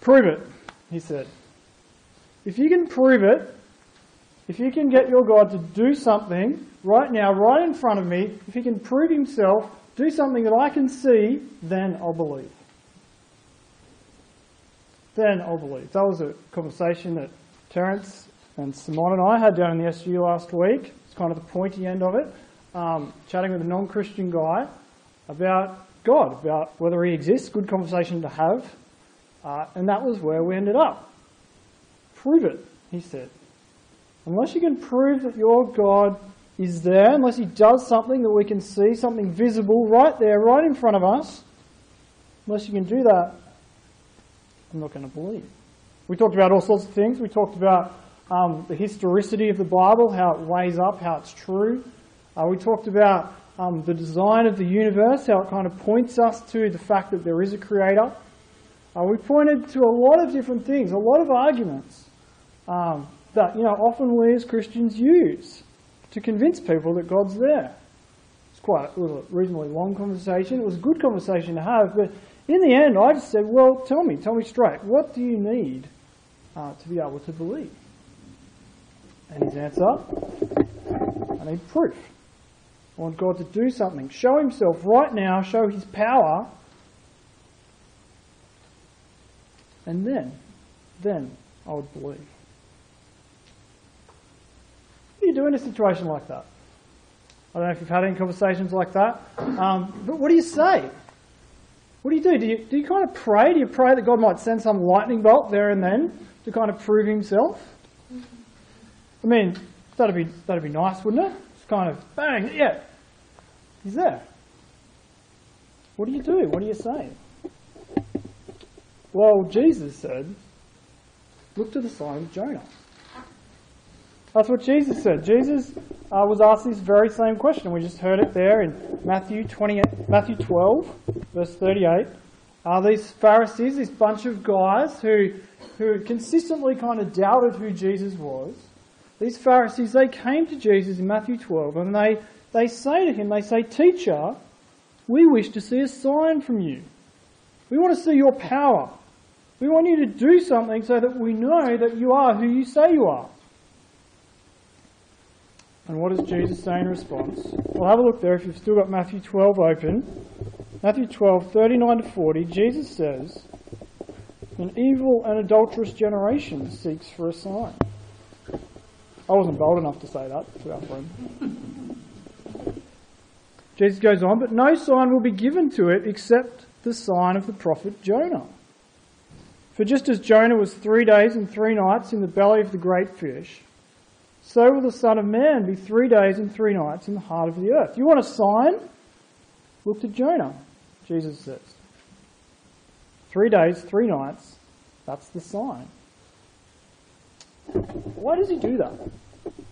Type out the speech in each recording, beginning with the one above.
Prove it, he said. If you can prove it, if you can get your God to do something right now, right in front of me, if he can prove himself, do something that I can see, then I'll believe. Then I'll believe. That was a conversation that Terence and Simon and I had down in the SU last week. It's kind of the pointy end of it. Um, chatting with a non Christian guy about God, about whether he exists, good conversation to have. Uh, and that was where we ended up. Prove it, he said. Unless you can prove that your God is there, unless he does something that we can see, something visible right there, right in front of us, unless you can do that, I'm not going to believe. We talked about all sorts of things. We talked about um, the historicity of the Bible, how it weighs up, how it's true. Uh, we talked about um, the design of the universe, how it kind of points us to the fact that there is a creator. Uh, we pointed to a lot of different things, a lot of arguments um, that you know often we as Christians use to convince people that God's there. It's quite it was a reasonably long conversation. It was a good conversation to have, but in the end, I just said, "Well, tell me, tell me straight. What do you need uh, to be able to believe?" And his answer, "I need proof." I want God to do something, show Himself right now, show His power, and then, then I would believe. What do you do in a situation like that? I don't know if you've had any conversations like that, um, but what do you say? What do you do? Do you, do you kind of pray? Do you pray that God might send some lightning bolt there and then to kind of prove Himself? I mean, that'd be that'd be nice, wouldn't it? It's kind of bang, yeah, He's there. What do you do? What do you say? Well, Jesus said, look to the sign of Jonah. That's what Jesus said. Jesus uh, was asked this very same question. We just heard it there in Matthew 20, Matthew 12, verse 38. Are these Pharisees, this bunch of guys who, who consistently kind of doubted who Jesus was, these Pharisees, they came to Jesus in Matthew 12 and they they say to him, they say, Teacher, we wish to see a sign from you. We want to see your power. We want you to do something so that we know that you are who you say you are. And what does Jesus say in response? Well, have a look there if you've still got Matthew 12 open. Matthew 12, 39 to 40, Jesus says, An evil and adulterous generation seeks for a sign. I wasn't bold enough to say that to our friend. Jesus goes on, but no sign will be given to it except the sign of the prophet Jonah. For just as Jonah was three days and three nights in the belly of the great fish, so will the Son of Man be three days and three nights in the heart of the earth. You want a sign? Look to Jonah, Jesus says. Three days, three nights, that's the sign. Why does he do that?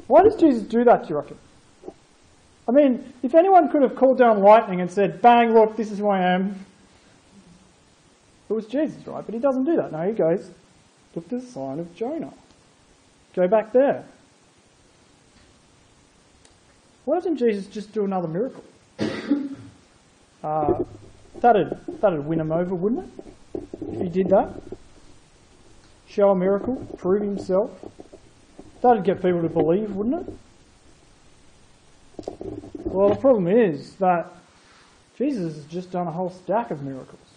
Why does Jesus do that, do you reckon? I mean, if anyone could have called down lightning and said, bang, look, this is who I am, it was Jesus, right? But he doesn't do that. No, he goes, look at the sign of Jonah. Go back there. Why doesn't Jesus just do another miracle? Uh, that'd, that'd win him over, wouldn't it? If he did that. Show a miracle, prove himself. That'd get people to believe, wouldn't it? Well, the problem is that Jesus has just done a whole stack of miracles.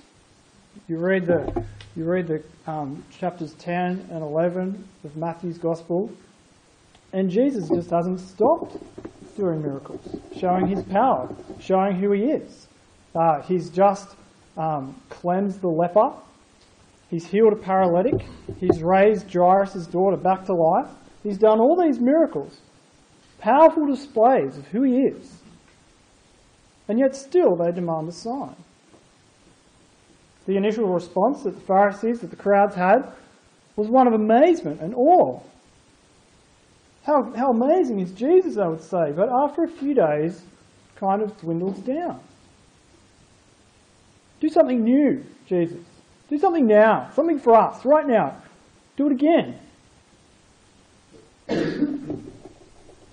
You read the you read the um, chapters 10 and 11 of Matthew's Gospel, and Jesus just hasn't stopped doing miracles, showing his power, showing who he is. Uh, he's just um, cleansed the leper, he's healed a paralytic, he's raised Jairus' daughter back to life. He's done all these miracles, powerful displays of who he is. And yet still they demand a sign. The initial response that the Pharisees, that the crowds had, was one of amazement and awe. How, how amazing is Jesus, I would say, but after a few days, kind of dwindles down. Do something new, Jesus. Do something now, something for us, right now. Do it again.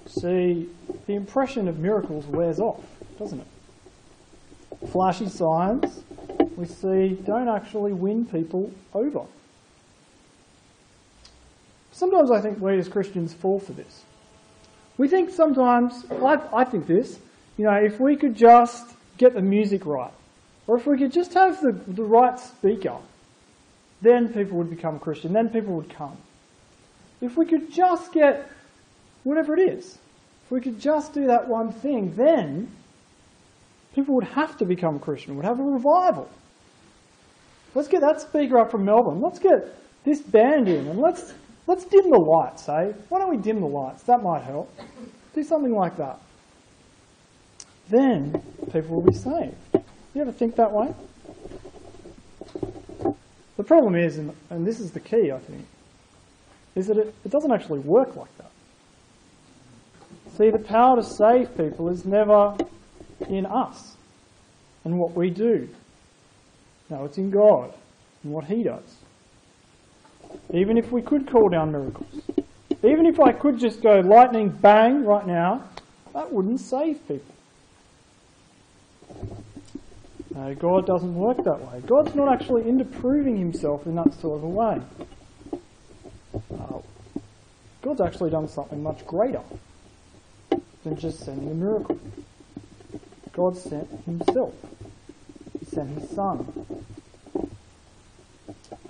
See, the impression of miracles wears off, doesn't it? flashy signs we see don't actually win people over. sometimes I think we as Christians fall for this. We think sometimes, I, I think this, you know, if we could just get the music right, or if we could just have the, the right speaker, then people would become Christian, then people would come. If we could just get whatever it is, if we could just do that one thing, then people would have to become Christian, would have a revival. Let's get that speaker up from Melbourne. Let's get this band in and let's let's dim the lights, eh? Why don't we dim the lights? That might help. Do something like that. Then people will be saved. You ever think that way? The problem is, and, and this is the key, I think, is that it, it doesn't actually work like that. See, the power to save people is never in us and what we do. No, it's in God and what He does. Even if we could call down miracles, even if I could just go lightning bang right now, that wouldn't save people. No, God doesn't work that way. God's not actually into proving himself in that sort of a way. God's actually done something much greater than just sending a miracle. God sent himself. Sent his son.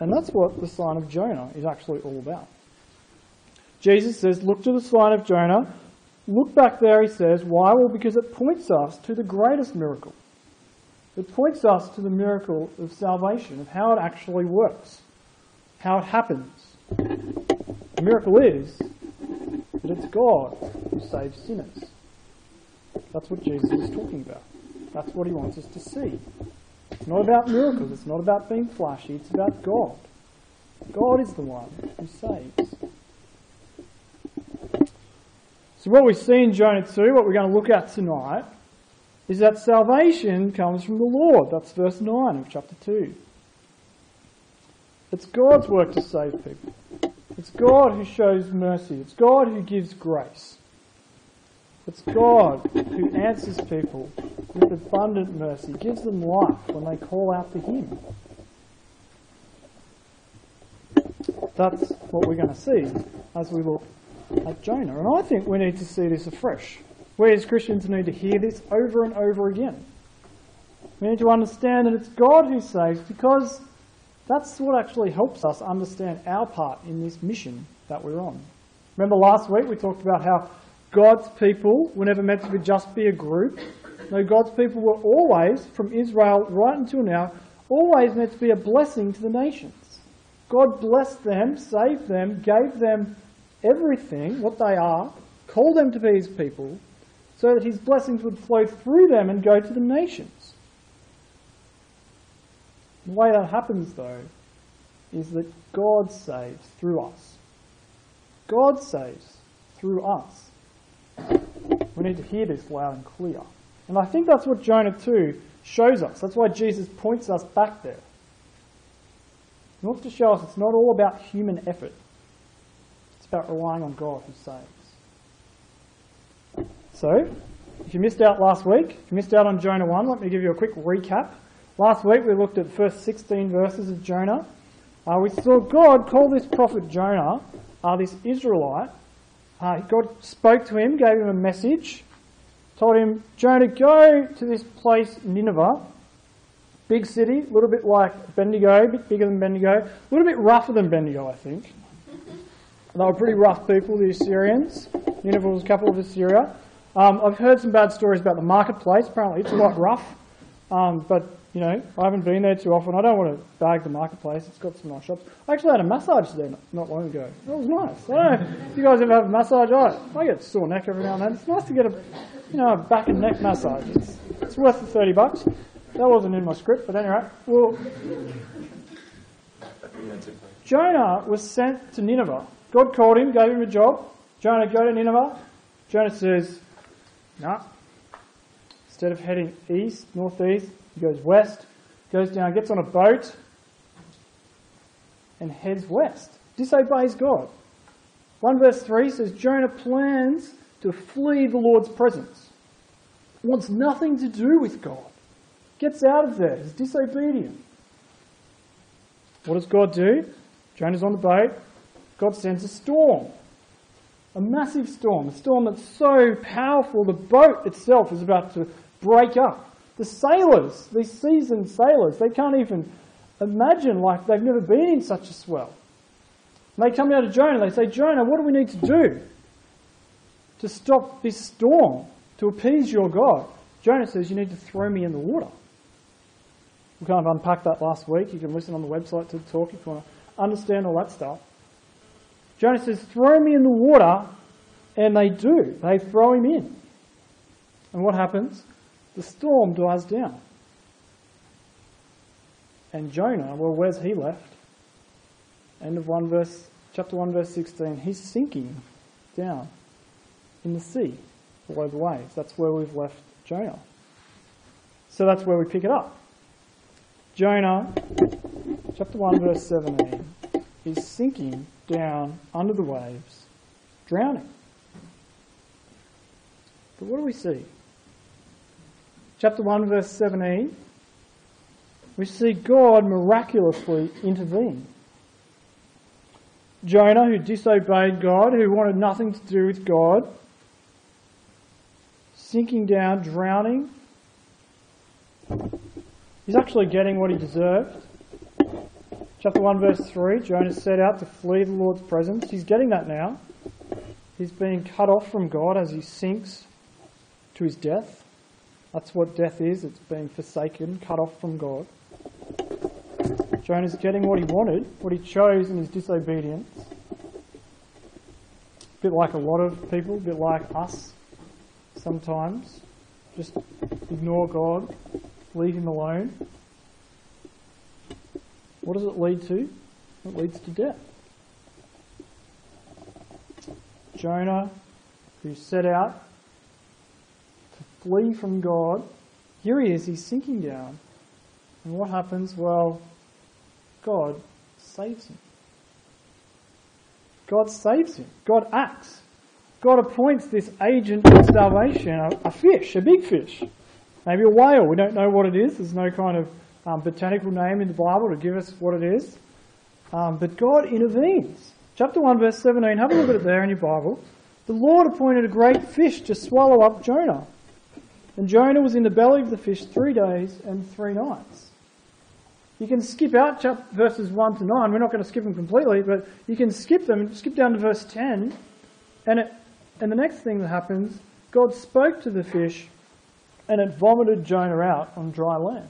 And that's what the sign of Jonah is actually all about. Jesus says, Look to the sign of Jonah. Look back there, he says. Why? Well, because it points us to the greatest miracle. It points us to the miracle of salvation, of how it actually works, how it happens. The miracle is that it's God who saves sinners. That's what Jesus is talking about. That's what he wants us to see. It's not about miracles, it's not about being flashy, it's about God. God is the one who saves. So, what we see in Jonah 2, what we're going to look at tonight, is that salvation comes from the Lord. That's verse 9 of chapter 2. It's God's work to save people. It's God who shows mercy. It's God who gives grace. It's God who answers people with abundant mercy, gives them life when they call out to Him. That's what we're going to see as we look at Jonah. And I think we need to see this afresh. We as Christians need to hear this over and over again. We need to understand that it's God who saves because that's what actually helps us understand our part in this mission that we're on. Remember last week we talked about how God's people were never meant to just be a group. No, God's people were always, from Israel right until now, always meant to be a blessing to the nations. God blessed them, saved them, gave them everything, what they are, called them to be his people, so that his blessings would flow through them and go to the nations. The way that happens, though, is that God saves through us. God saves through us. We need to hear this loud and clear. And I think that's what Jonah 2 shows us. That's why Jesus points us back there. He wants to show us it's not all about human effort. It's about relying on God who saves. So, if you missed out last week, if you missed out on Jonah 1, let me give you a quick recap. Last week we looked at the first 16 verses of Jonah. Uh, we saw God call this prophet Jonah, uh, this Israelite. Uh, God spoke to him, gave him a message, told him, Jonah, go to this place, Nineveh, big city, a little bit like Bendigo, a bit bigger than Bendigo, a little bit rougher than Bendigo, I think. They were pretty rough people, the Assyrians. Nineveh was a capital of Assyria. Um, I've heard some bad stories about the marketplace. Apparently, it's a lot rough. Um, but, you know, I haven't been there too often. I don't want to bag the marketplace. It's got some nice shops. I actually had a massage there not long ago. It was nice. I don't you guys ever have a massage. I, I get sore neck every now and then. It's nice to get a, you know, a back and neck massage. It's, it's worth the 30 bucks. That wasn't in my script, but anyway. Well, Jonah was sent to Nineveh. God called him, gave him a job. Jonah, go to Nineveh. Jonah says, no. Instead of heading east, northeast, he goes west, goes down, gets on a boat, and heads west. Disobeys God. 1 verse 3 says Jonah plans to flee the Lord's presence. Wants nothing to do with God. Gets out of there. He's disobedient. What does God do? Jonah's on the boat. God sends a storm. A massive storm. A storm that's so powerful the boat itself is about to break up. The sailors, these seasoned sailors, they can't even imagine like they've never been in such a swell. And they come down to Jonah, they say, Jonah, what do we need to do to stop this storm, to appease your God? Jonah says, You need to throw me in the water. We kind of unpacked that last week. You can listen on the website to the talk if you want to understand all that stuff. Jonah says, Throw me in the water, and they do. They throw him in. And what happens? The storm dies down. And Jonah, well, where's he left? End of 1 verse, chapter 1, verse 16. He's sinking down in the sea below the waves. That's where we've left Jonah. So that's where we pick it up. Jonah, chapter 1, verse 17, is sinking down under the waves, drowning. But what do we see? Chapter 1, verse 17, we see God miraculously intervene. Jonah, who disobeyed God, who wanted nothing to do with God, sinking down, drowning. He's actually getting what he deserved. Chapter 1, verse 3 Jonah set out to flee the Lord's presence. He's getting that now. He's being cut off from God as he sinks to his death. That's what death is it's being forsaken, cut off from God. Jonah's getting what he wanted, what he chose in his disobedience. A bit like a lot of people, a bit like us sometimes. Just ignore God, leave him alone. What does it lead to? It leads to death. Jonah, who set out flee from God, here he is, he's sinking down. And what happens? Well, God saves him. God saves him. God acts. God appoints this agent of salvation, a, fish, a big fish, maybe a whale. We don't know what it is. There's no kind of um, botanical name in the Bible to give us what it is. Um, but God intervenes. Chapter 1, verse 17, have a look at it there in your Bible. The Lord appointed a great fish to swallow up Jonah. And Jonah was in the belly of the fish three days and three nights. You can skip out verses 1 to 9. We're not going to skip them completely, but you can skip them, skip down to verse 10. And, it, and the next thing that happens, God spoke to the fish and it vomited Jonah out on dry land.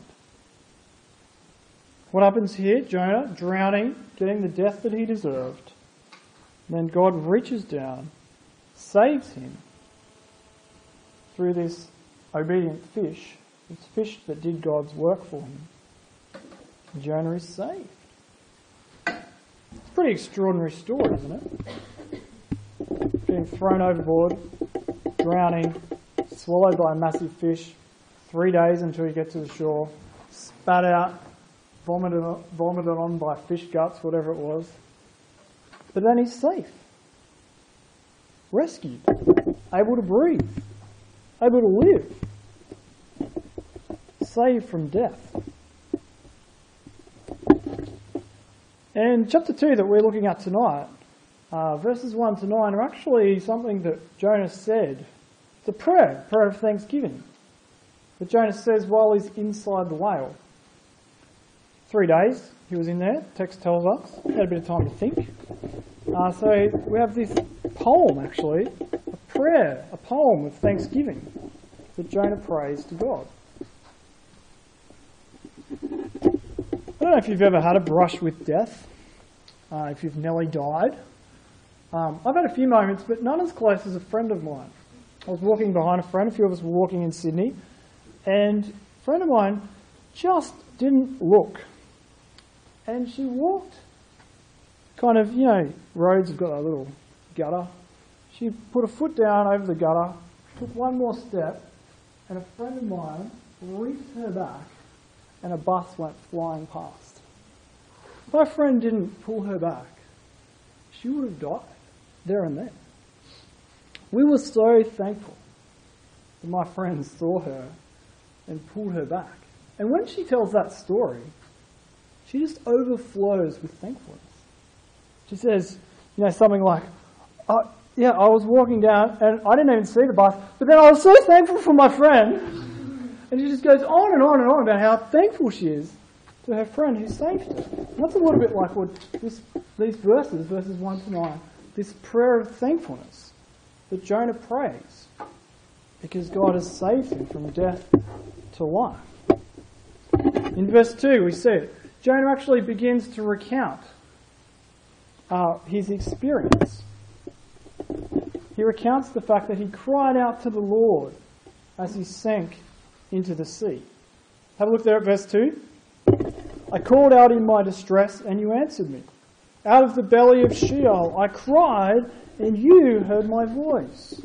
What happens here? Jonah drowning, getting the death that he deserved. Then God reaches down, saves him through this obedient fish, it's fish that did God's work for him. Jonah is saved. It's a pretty extraordinary story, isn't it? Being thrown overboard, drowning, swallowed by a massive fish, three days until you get to the shore, spat out, vomited, vomited on by fish guts, whatever it was. But then he's safe, rescued, able to breathe, able to live, saved from death. And chapter 2 that we're looking at tonight, uh, verses 1 to 9, are actually something that Jonah said. It's a prayer, prayer of thanksgiving, that Jonah says while he's inside the whale. Three days he was in there, text tells us. He had a bit of time to think. Uh, so we have this poem, actually, a prayer, a poem of thanksgiving that Jonah prays to God. I don't know if you've ever had a brush with death, uh, if you've nearly died. Um, I've had a few moments, but none as close as a friend of mine. I was walking behind a friend, a few of us were walking in Sydney, and a friend of mine just didn't look. And she walked kind of, you know, roads have got a little gutter. She put a foot down over the gutter, took one more step, and a friend of mine reached her back and a bus went flying past. My friend didn't pull her back, she would have died there and then. We were so thankful that my friend saw her and pulled her back. And when she tells that story, she just overflows with thankfulness. She says, You know, something like, uh, yeah, I was walking down and I didn't even see the bus, but then I was so thankful for my friend. And she just goes on and on and on about how thankful she is to her friend who saved her. That's a little bit like what this, these verses, verses 1 to 9, this prayer of thankfulness that Jonah prays because God has saved him from death to life. In verse 2, we see it. Jonah actually begins to recount uh, his experience. He recounts the fact that he cried out to the Lord as he sank into the sea. Have a look there at verse 2. I called out in my distress, and you answered me. Out of the belly of Sheol I cried, and you heard my voice.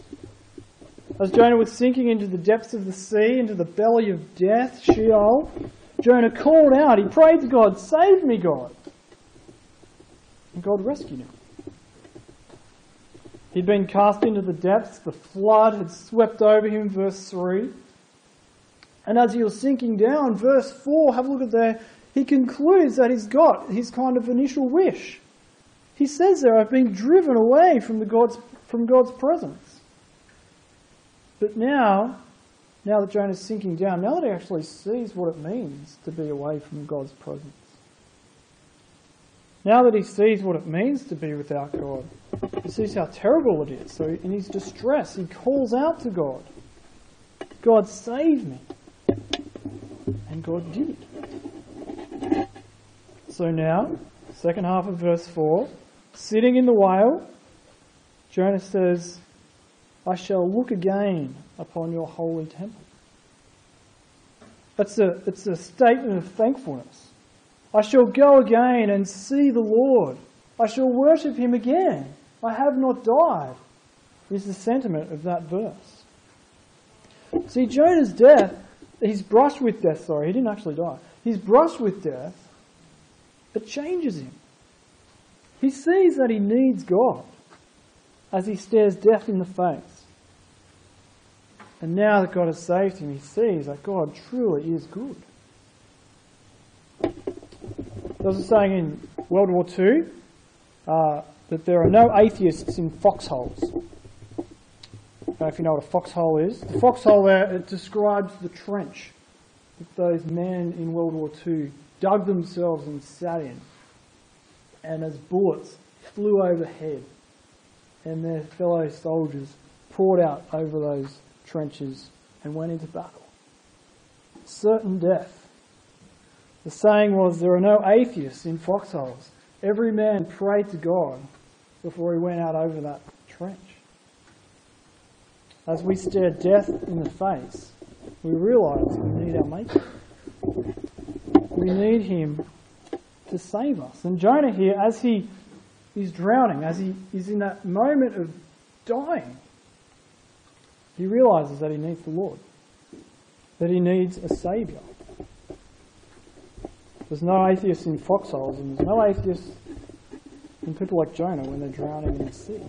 As Jonah was sinking into the depths of the sea, into the belly of death, Sheol, Jonah called out. He prayed to God, Save me, God. And God rescued him. He'd been cast into the depths, the flood had swept over him, verse 3. And as he was sinking down, verse 4, have a look at there, he concludes that he's got his kind of initial wish. He says there, I've been driven away from, the God's, from God's presence. But now, now that Jonah's sinking down, now that he actually sees what it means to be away from God's presence, now that he sees what it means to be without God, he sees how terrible it is. So in his distress, he calls out to God, God, save me. And God did. it. So now, second half of verse 4, sitting in the whale, Jonah says, I shall look again upon your holy temple. It's a, it's a statement of thankfulness. I shall go again and see the Lord. I shall worship him again. I have not died, is the sentiment of that verse. See, Jonah's death, he's brushed with death, sorry, he didn't actually die. He's brushed with death. It changes him. He sees that he needs God as he stares death in the face. And now that God has saved him, he sees that God truly is good. There was a saying in World War II uh, that there are no atheists in foxholes. I don't know if you know what a foxhole is. The foxhole there, it describes the trench that those men in World War II dug themselves and sat in. And as bullets flew overhead, and their fellow soldiers poured out over those trenches and went into battle. Certain death. The saying was, There are no atheists in foxholes. Every man prayed to God before he went out over that trench. As we stare death in the face, we realize we need our Maker. We need Him to save us. And Jonah here, as he is drowning, as he is in that moment of dying, he realizes that he needs the Lord, that he needs a Saviour. There's no atheists in foxholes, and there's no atheists in people like Jonah when they're drowning in the sea.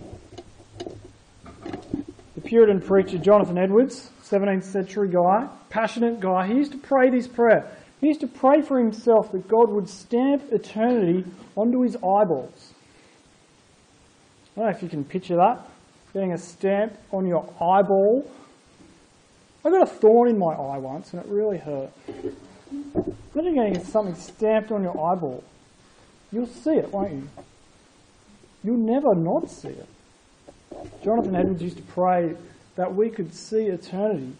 The Puritan preacher Jonathan Edwards, 17th century guy, passionate guy, he used to pray this prayer. He used to pray for himself that God would stamp eternity onto his eyeballs. I don't know if you can picture that, getting a stamp on your eyeball. I got a thorn in my eye once and it really hurt. Imagine getting something stamped on your eyeball. You'll see it, won't you? You'll never not see it. Jonathan Edwards used to pray that we could see eternity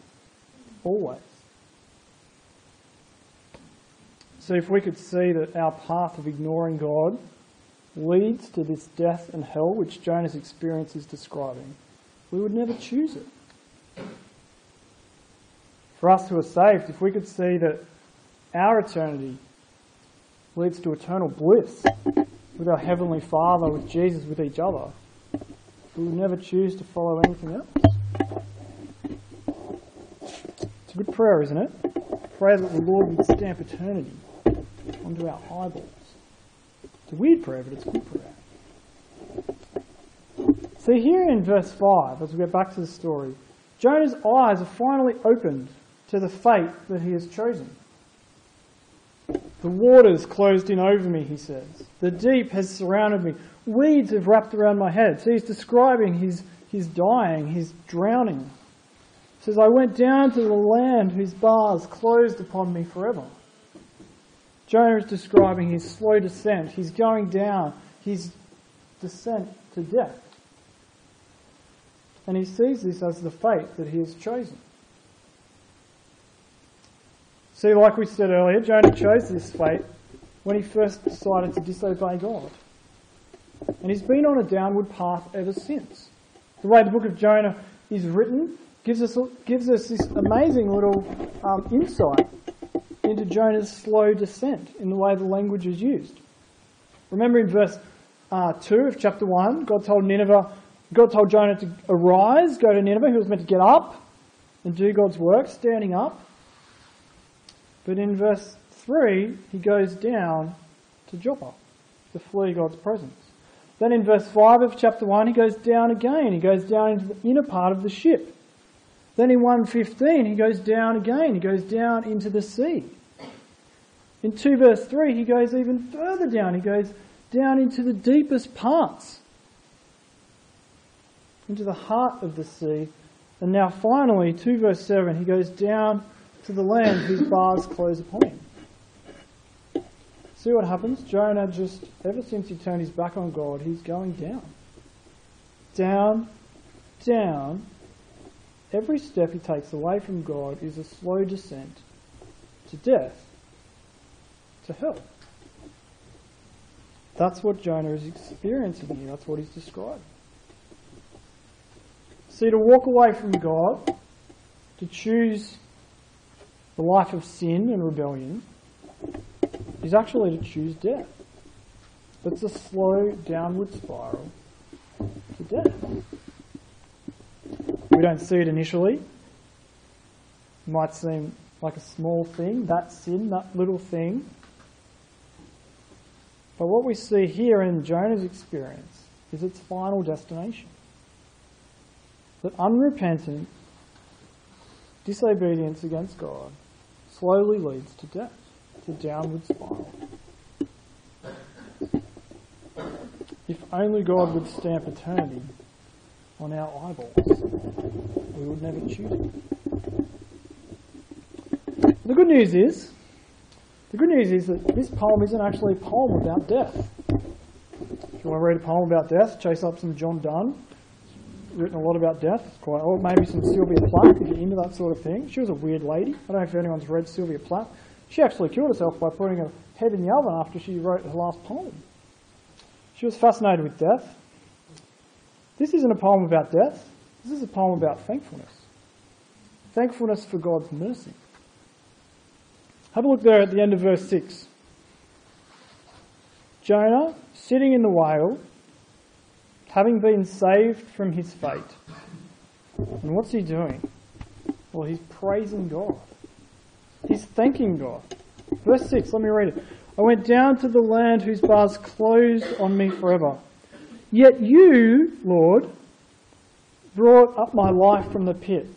always. So if we could see that our path of ignoring God leads to this death and hell which Jonah's experience is describing, we would never choose it. For us who are saved, if we could see that our eternity leads to eternal bliss with our Heavenly Father, with Jesus, with each other, we would never choose to follow anything else. It's a good prayer, isn't it? Pray that the Lord would stamp eternity onto our eyeballs. It's a weird prayer, but it's a good prayer. So here in verse 5, as we get back to the story, Jonah's eyes are finally opened to the fate that he has chosen. The waters closed in over me, he says. The deep has surrounded me. Weeds have wrapped around my head. So he's describing his, his dying, his drowning. He says, I went down to the land whose bars closed upon me forever. Jonah is describing his slow descent. He's going down, his descent to death. And he sees this as the fate that he has chosen. See, like we said earlier, Jonah chose this fate when he first decided to disobey God. And he's been on a downward path ever since. The way the book of Jonah is written gives us, gives us this amazing little um, insight into Jonah's slow descent in the way the language is used. Remember in verse uh, 2 of chapter 1, God told Nineveh, God told Jonah to arise, go to Nineveh. He was meant to get up and do God's work, standing up. But in verse 3, he goes down to Joppa to flee God's presence. Then in verse 5 of chapter 1, he goes down again. He goes down into the inner part of the ship. Then in 115, he goes down again. He goes down into the sea. In 2 verse 3, he goes even further down. He goes down into the deepest parts, into the heart of the sea. And now finally, 2 verse 7, he goes down to the land whose bars close upon him. See what happens? Jonah just, ever since he turned his back on God, he's going down. Down, down. Every step he takes away from God is a slow descent to death, to hell. That's what Jonah is experiencing here. That's what he's describing. See, to walk away from God, to choose the life of sin and rebellion is actually to choose death. It's a slow downward spiral to death. We don't see it initially. It might seem like a small thing, that sin, that little thing. But what we see here in Jonah's experience is its final destination. That unrepentant disobedience against God slowly leads to death, to downward spiral. If only God would stamp eternity on our eyeballs, we would never choose it. The good news is, the good news is that this poem isn't actually a poem about death. If you want to read a poem about death, chase up some John Donne written a lot about death. quite, or maybe some Sylvia Plath if you're into that sort of thing. She was a weird lady. I don't know if anyone's read Sylvia Plath. She actually killed herself by putting her head in the oven after she wrote her last poem. She was fascinated with death. This isn't a poem about death. This is a poem about thankfulness. Thankfulness for God's mercy. Have a look there at the end of verse 6. Jonah, sitting in the whale, having been saved from his fate. And what's he doing? Well, he's praising God. He's thanking God. Verse 6, let me read it. I went down to the land whose bars closed on me forever. Yet you, Lord, brought up my life from the pit.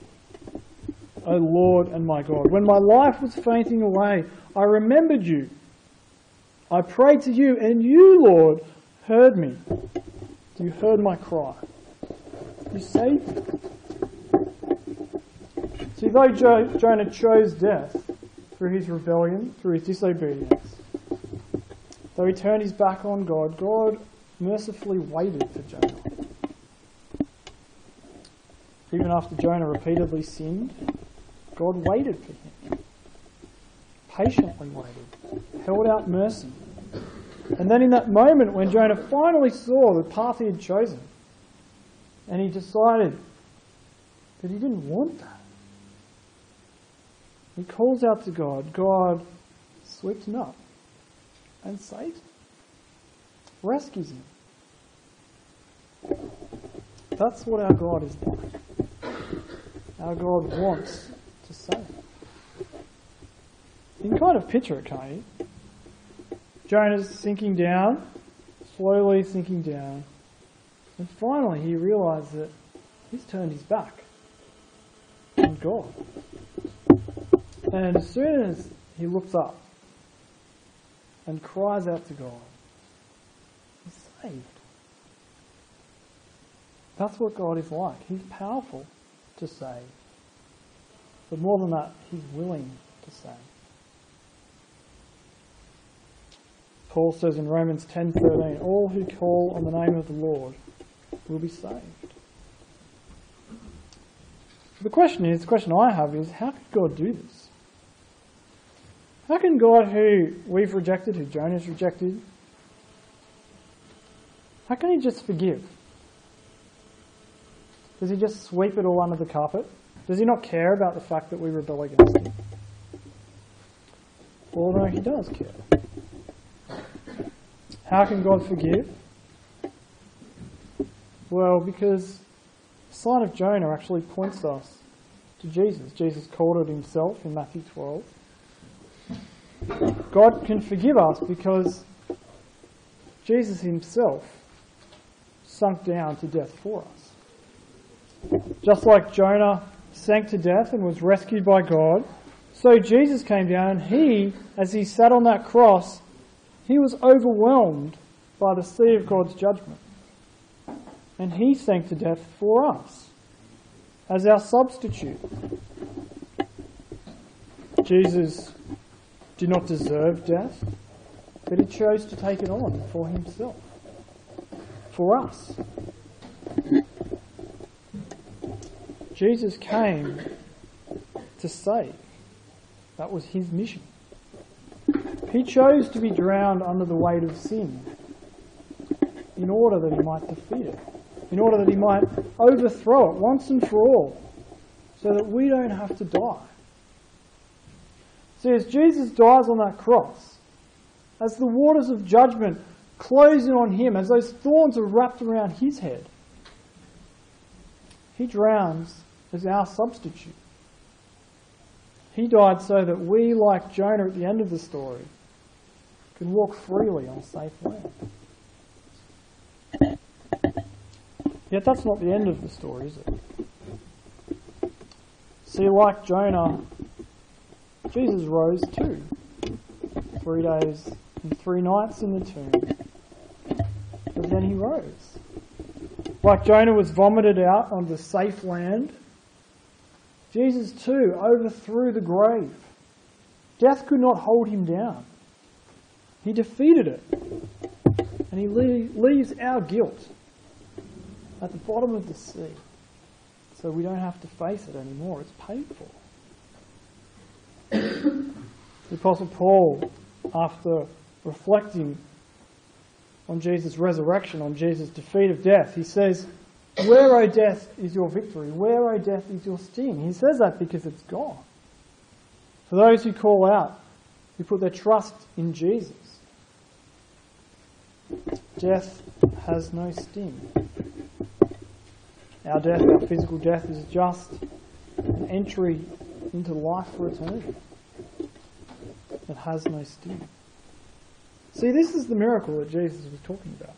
O Lord and my God. When my life was fainting away, I remembered you. I prayed to you, and you, Lord, heard me. You heard my cry. You saved me. See, though Jonah chose death through his rebellion, through his disobedience, though he turned his back on God, God mercifully waited for Jonah. Even after Jonah repeatedly sinned, God waited for him. Patiently waited, held out mercy. And then in that moment when Jonah finally saw the path he had chosen, and he decided that he didn't want that, he calls out to God. God sweeps him up and saves him, rescues him. That's what our God is like. Our God wants to save. You can kind of picture it, can't you? Jonah's sinking down, slowly sinking down. And finally, he realized that he's turned his back on God. And as soon as he looks up, and cries out to God, he's saved. That's what God is like. He's powerful to save. But more than that, he's willing to save. Paul says in Romans 10:13, all who call on the name of the Lord will be saved. The question is, the question I have is, how could God do this? How can God, who we've rejected, who Jonah's rejected, how can he just forgive? Does he just sweep it all under the carpet? Does he not care about the fact that we rebel against him? Well, no, he does care. How can God forgive? Well, because the sign of Jonah actually points us to Jesus. Jesus called it himself in Matthew 12. God can forgive us because Jesus himself sunk down to death for us. Just like Jonah sank to death and was rescued by God, so Jesus came down and he, as he sat on that cross, he was overwhelmed by the sea of God's judgment. And he sank to death for us as our substitute. Jesus did not deserve death, but he chose to take it on for himself, for us. Jesus came to save. That was his mission. He chose to be drowned under the weight of sin in order that he might defeat it, in order that he might overthrow it once and for all, so that we don't have to die. See, as Jesus dies on that cross, as the waters of judgment close in on him, as those thorns are wrapped around his head, he drowns as our substitute. He died so that we, like Jonah at the end of the story, can walk freely on safe land. Yet that's not the end of the story, is it? See, like Jonah, Jesus rose too. Three days and three nights in the tomb. But then he rose. Like Jonah was vomited out onto safe land, Jesus too overthrew the grave. Death could not hold him down. He defeated it. And he leaves our guilt at the bottom of the sea. So we don't have to face it anymore. It's paid for. the Apostle Paul, after reflecting on Jesus' resurrection, on Jesus' defeat of death, he says, Where, O death, is your victory? Where, O death, is your sting? He says that because it's gone. For those who call out, who put their trust in Jesus, death has no sting. Our death, our physical death, is just an entry into life for eternity. It has no sting. See, this is the miracle that Jesus was talking about.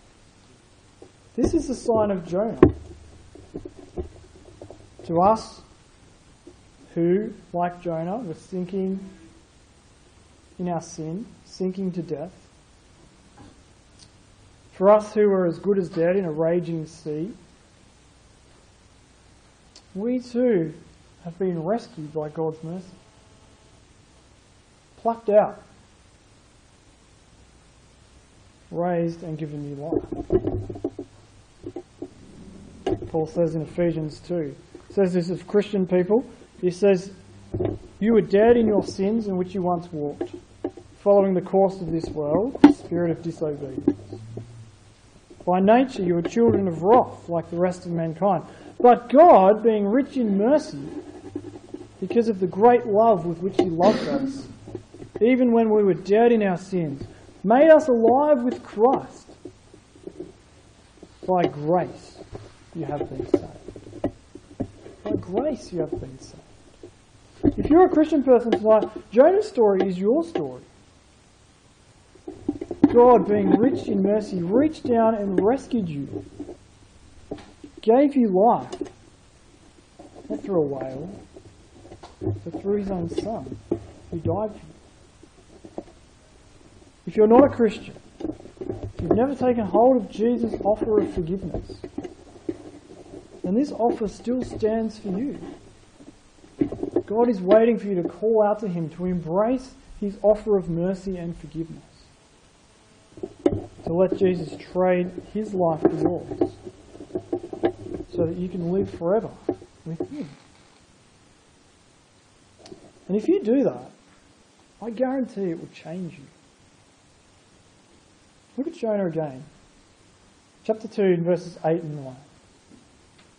This is the sign of Jonah. To us who, like Jonah, were sinking in our sin, sinking to death. For us who were as good as dead in a raging sea, we too have been rescued by God's mercy, plucked out, raised, and given new life. Paul says in Ephesians 2, says this of Christian people. He says, You were dead in your sins in which you once walked, following the course of this world, the spirit of disobedience. By nature, you are children of wrath, like the rest of mankind. But God, being rich in mercy, because of the great love with which He loved us, even when we were dead in our sins, made us alive with Christ. By grace you have been saved. By grace you have been saved. If you're a Christian person tonight, Jonah's story is your story. God, being rich in mercy, reached down and rescued you gave you life, not through a whale, but through his own son, who died for you. if you're not a Christian, if you've never taken hold of Jesus' offer of forgiveness, then this offer still stands for you. God is waiting for you to call out to Him to embrace His offer of mercy and forgiveness. To let Jesus trade His life for yours so that you can live forever with Him. And if you do that, I guarantee it will change you. Look at Jonah again. Chapter 2, in verses 8 and 9.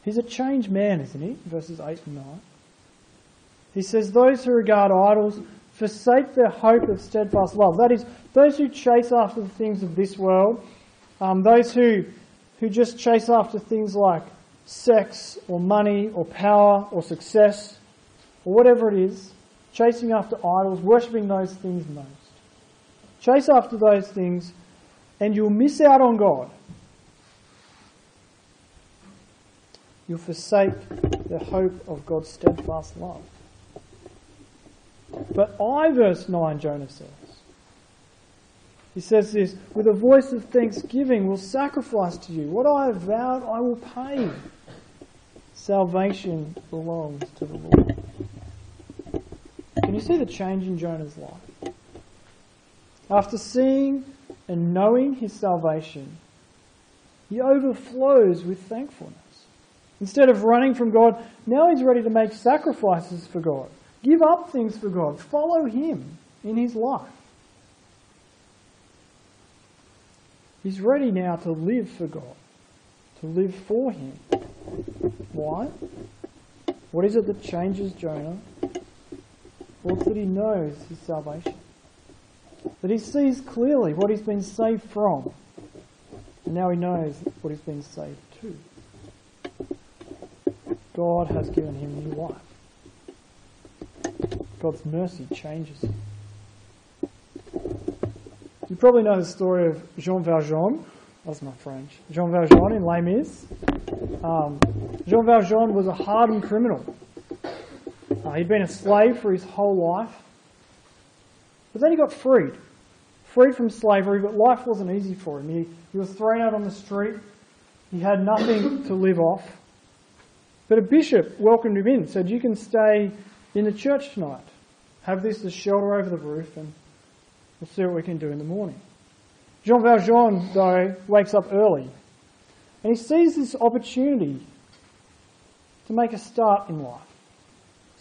He's a changed man, isn't he? Verses 8 and 9. He says, Those who regard idols forsake their hope of steadfast love. That is, those who chase after the things of this world, um, those who, who just chase after things like sex or money or power or success or whatever it is, chasing after idols, worshipping those things most. Chase after those things and you'll miss out on God. You'll forsake the hope of God's steadfast love. But I, verse 9, Jonah says, he says this, with a voice of thanksgiving will sacrifice to you. What I have vowed, I will pay. Salvation belongs to the Lord. Can you see the change in Jonah's life? After seeing and knowing his salvation, he overflows with thankfulness. Instead of running from God, now he's ready to make sacrifices for God. Give up things for God. Follow him in his life. He's ready now to live for God, to live for him. Why? What is it that changes Jonah? Well, that he knows his salvation. That he sees clearly what he's been saved from. And now he knows what he's been saved to. God has given him new life. God's mercy changes. You probably know the story of Jean Valjean. That's my French. Jean Valjean in Les Mis. Um, Jean Valjean was a hardened criminal. Uh, he'd been a slave for his whole life. But then he got freed. Freed from slavery, but life wasn't easy for him. He, he was thrown out on the street. He had nothing to live off. But a bishop welcomed him in, said, You can stay in the church tonight. Have this as shelter over the roof, and we'll see what we can do in the morning. Jean Valjean, though, wakes up early, and he sees this opportunity to make a start in life.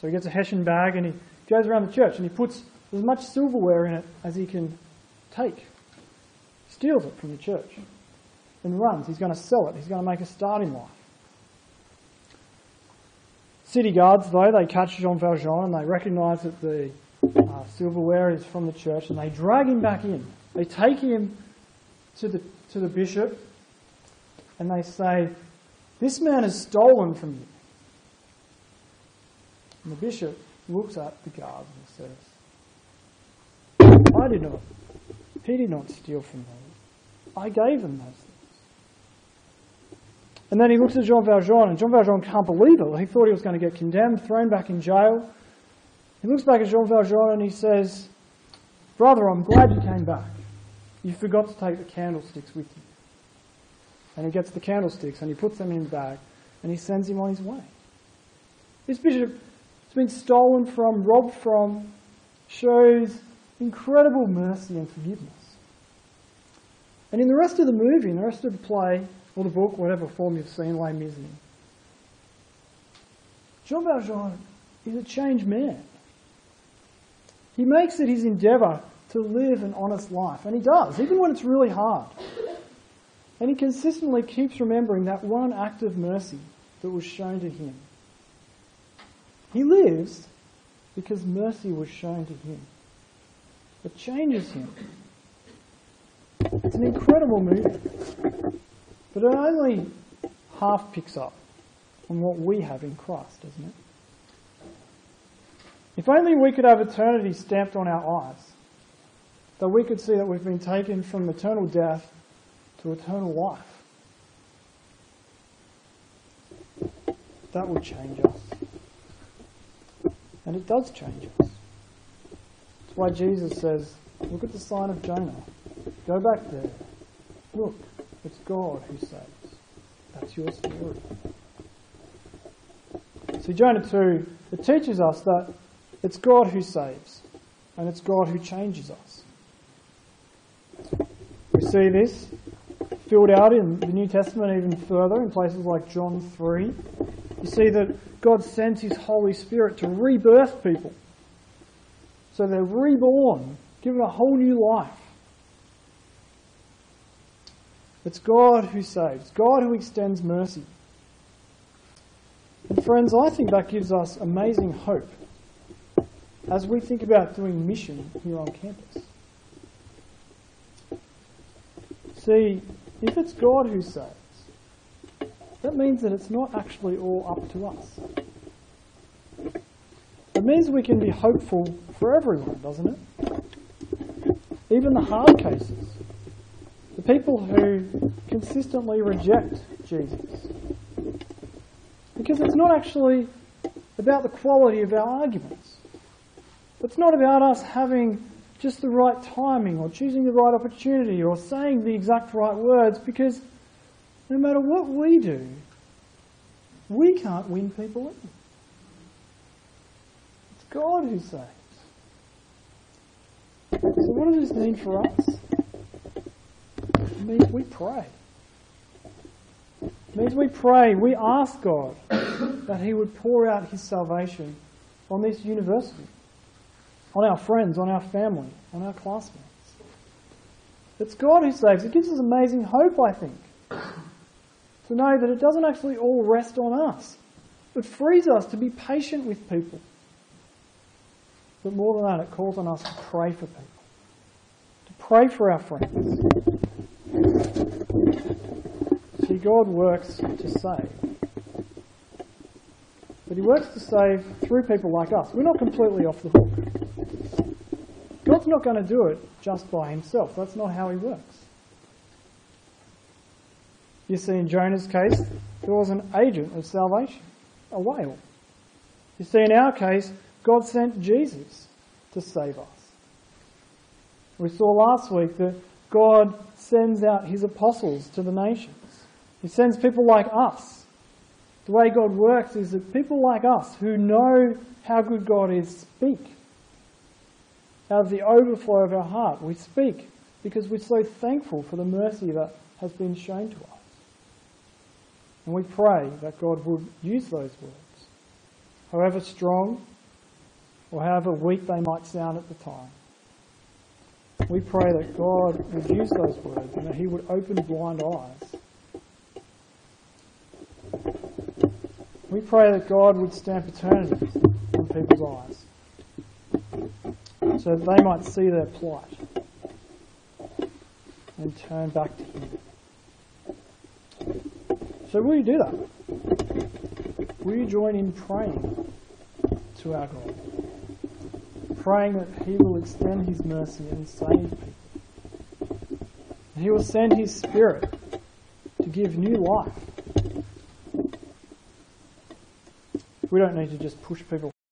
So he gets a Hessian bag and he goes around the church and he puts as much silverware in it as he can take. Steals it from the church and runs. He's going to sell it. He's going to make a start in life. City guards, though, they catch Jean Valjean and they recognise that the uh, silverware is from the church and they drag him back in. They take him to the, to the bishop and they say, This man has stolen from you. And the bishop looks at the guards and says, I did not, he did not steal from me. I gave him those things. And then he looks at Jean Valjean, and Jean Valjean can't believe it. He thought he was going to get condemned, thrown back in jail. He looks back at Jean Valjean and he says, Brother, I'm glad you came back. You forgot to take the candlesticks with you. And he gets the candlesticks and he puts them in the bag and he sends him on his way. This bishop has been stolen from, robbed from, shows incredible mercy and forgiveness. And in the rest of the movie, in the rest of the play, or the book, whatever form you've seen Les Mis in, Jean Valjean is a changed man. He makes it his endeavour to live an honest life, and he does, even when it's really hard. And he consistently keeps remembering that one act of mercy that was shown to him. He lives because mercy was shown to him. It changes him. It's an incredible movie. But it only half picks up on what we have in Christ, doesn't it? If only we could have eternity stamped on our eyes, that we could see that we've been taken from eternal death to eternal life. That would change us. And it does change us. That's why Jesus says, look at the sign of Jonah. Go back there. Look, it's God who saves. That's your story. See, Jonah 2, it teaches us that it's God who saves, and it's God who changes us. We see this filled out in the New Testament even further in places like John 3. You see that God sends His Holy Spirit to rebirth people. So they're reborn, given a whole new life. It's God who saves, God who extends mercy. And friends, I think that gives us amazing hope as we think about doing mission here on campus. See, if it's God who saves, that means that it's not actually all up to us. It means we can be hopeful for everyone, doesn't it? Even the hard cases. The people who consistently reject Jesus. Because it's not actually about the quality of our arguments. It's not about us having just the right timing or choosing the right opportunity or saying the exact right words because no matter what we do, we can't win people in. It's God who saves. So what does this mean for us? Means we pray. It means we pray, we ask God that He would pour out His salvation on this university on our friends, on our family, on our classmates. It's God who saves. It gives us amazing hope, I think, to know that it doesn't actually all rest on us. It frees us to be patient with people. But more than that, it calls on us to pray for people, to pray for our friends. See, God works to save. But He works to save through people like us. We're not completely off the hook. God's not going to do it just by himself. That's not how he works. You see, in Jonah's case, there was an agent of salvation, a whale. You see, in our case, God sent Jesus to save us. We saw last week that God sends out his apostles to the nations. He sends people like us. The way God works is that people like us who know how good God is speak out of the overflow of our heart, we speak because we're so thankful for the mercy that has been shown to us. And we pray that God would use those words, however strong or however weak they might sound at the time. We pray that God would use those words and that He would open blind eyes. We pray that God would stamp eternity on people's eyes so that they might see their plight and turn back to Him. So, will you do that? Will you join in praying to our God? Praying that He will extend His mercy and save people. He will send His Spirit to give new life. We don't need to just push people